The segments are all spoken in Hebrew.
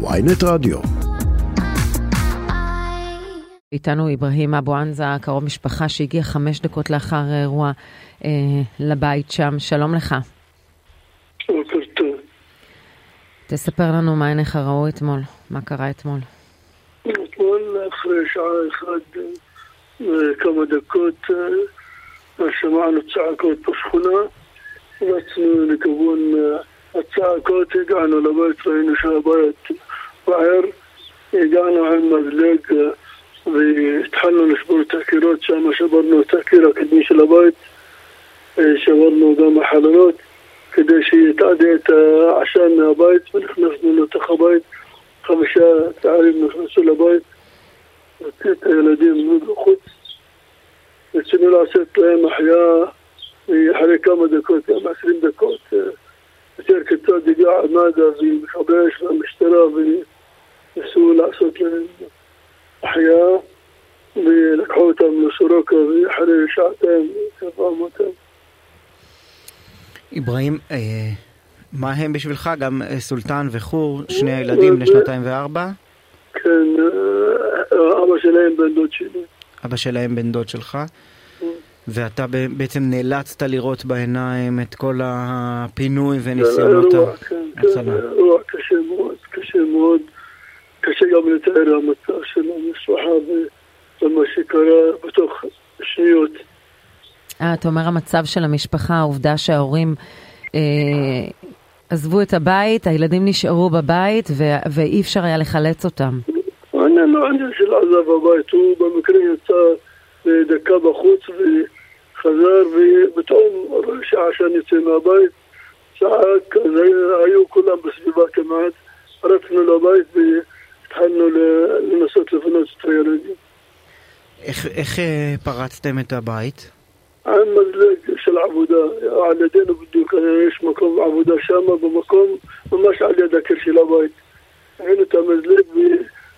ויינט רדיו. איתנו אברהים אבו ענזה, קרוב משפחה שהגיע חמש דקות לאחר האירוע אה, לבית שם. שלום לך. בוקר טוב. תספר לנו מה עיניך ראו אתמול, מה קרה אתמול. אתמול אחרי שעה אחת וכמה דקות אה, שמענו צעקות בשכונה, רצנו לכיוון אה, הצעקות, הגענו לבית, ראינו שהבית אה, לשבור את הקירות שם, שברנו את הקיר הקדמי של הבית, שברנו גם החלונות כדי שיתעדה את העשן מהבית ונכנסנו לתוך הבית, חמישה צעירים נכנסו לבית, הוציא את הילדים בחוץ, רצינו לעשות להם החייאה אחרי כמה דקות, גם עשרים דקות, יותר כיצד הגיע מד"א ומכבי אש והמשטרה וניסו לעשות להם החייאה ולקחו אותם לסורוקה ואחרי שעתיים קבעם אותם. אברהים, אה, מה הם בשבילך? גם אה, סולטן וחור, שני הילדים בני שנתיים וארבע? כן, אה, אבא שלהם בן דוד שלי. אבא שלהם בן דוד שלך? ואתה בעצם נאלצת לראות בעיניים את כל הפינוי וניסיונות ההצלה. כן, כן, אירוע קשה מאוד, קשה מאוד. גם לתאר המצב של המשפחה ומה שקרה בתוך שניות. אה, אתה אומר המצב של המשפחה, העובדה שההורים אה, עזבו את הבית, הילדים נשארו בבית ו- ואי אפשר היה לחלץ אותם. העניין לא עניין של עזב הבית, הוא במקרה יצא דקה בחוץ וחזר ופתאום רואה שהעשן יוצא מהבית, צעק, אז היו כולם בסביבה כמעט, רצנו לבית והתחלנו לנסות לפנות את הילדים. איך, איך אה, פרצתם את הבית? עם מזלג של עבודה, על ידינו בדיוק, יש מקום עבודה שם, במקום ממש על יד הקיר של הבית. היינו את המזלג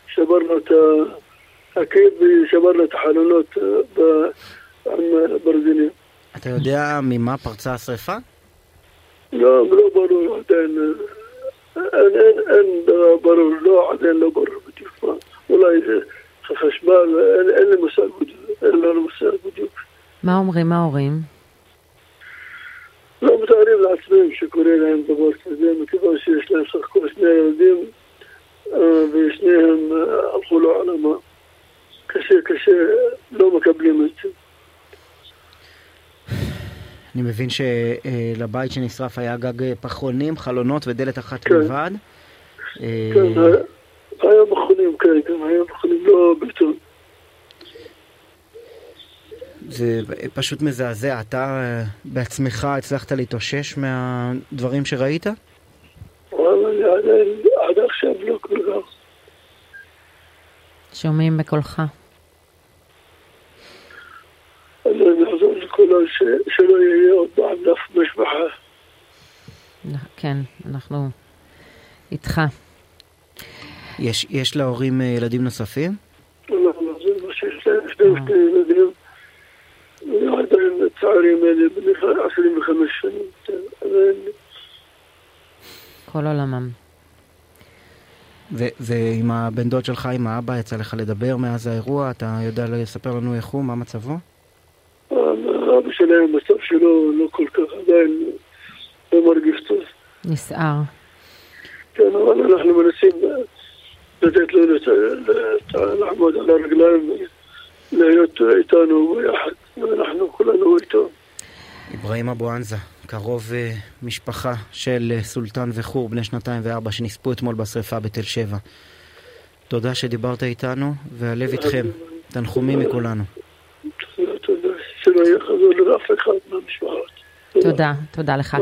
ושברנו את הקיר ושברנו את החלונות עם ברזינים. אתה יודע ממה פרצה השרפה? לא, לא ברור עדיין. אין, ברור, לא, עדיין לא ברור בדיוק מה. אולי זה חשמל, אין לי מושג בדיוק, אין לנו מושג בדיוק. מה אומרים ההורים? לא מתארים לעצמם שקורה להם דבר כזה, מכיוון שיש להם סך הכל שני ילדים ושניהם הלכו לעולמה. קשה, קשה, לא מקבלים את זה. אני מבין שלבית שנשרף היה גג פחונים, חלונות ודלת אחת כן. בלבד. כן, היה פחונים, כן, כן, היה פחונים, לא בטון. זה פשוט מזעזע. אתה בעצמך הצלחת להתאושש מהדברים שראית? עד עכשיו לא כל כך. שומעים בקולך. אני לכולם שלא יהיה עוד פעם לאף משפחה. כן, אנחנו איתך. יש, יש להורים ילדים נוספים? אנחנו נחזור מה שיש להם, שני ילדים. עדיין צעירים אלה, בני 25 שנים, כן. כל עולמם. ו- ועם הבן דוד שלך, עם האבא, יצא לך לדבר מאז האירוע? אתה יודע לספר לנו איך הוא, מה מצבו? אבא שלהם, המצב שלו לא כל כך עדיין לא מרגיש טוב. נסער. כן, אבל אנחנו מנסים לתת לו לעמוד על הרגליים ולהיות איתנו ביחד, ואנחנו כולנו איתו. אברהים אבו ענזה, קרוב uh, משפחה של uh, סולטן וחור, בני שנתיים וארבע, שנספו אתמול בשרפה בתל שבע. תודה שדיברת איתנו, והלב איתכם. תנחומים מכולנו. תודה, שלא יחזור לאף אחד מהמשפחות. תודה, תודה לך.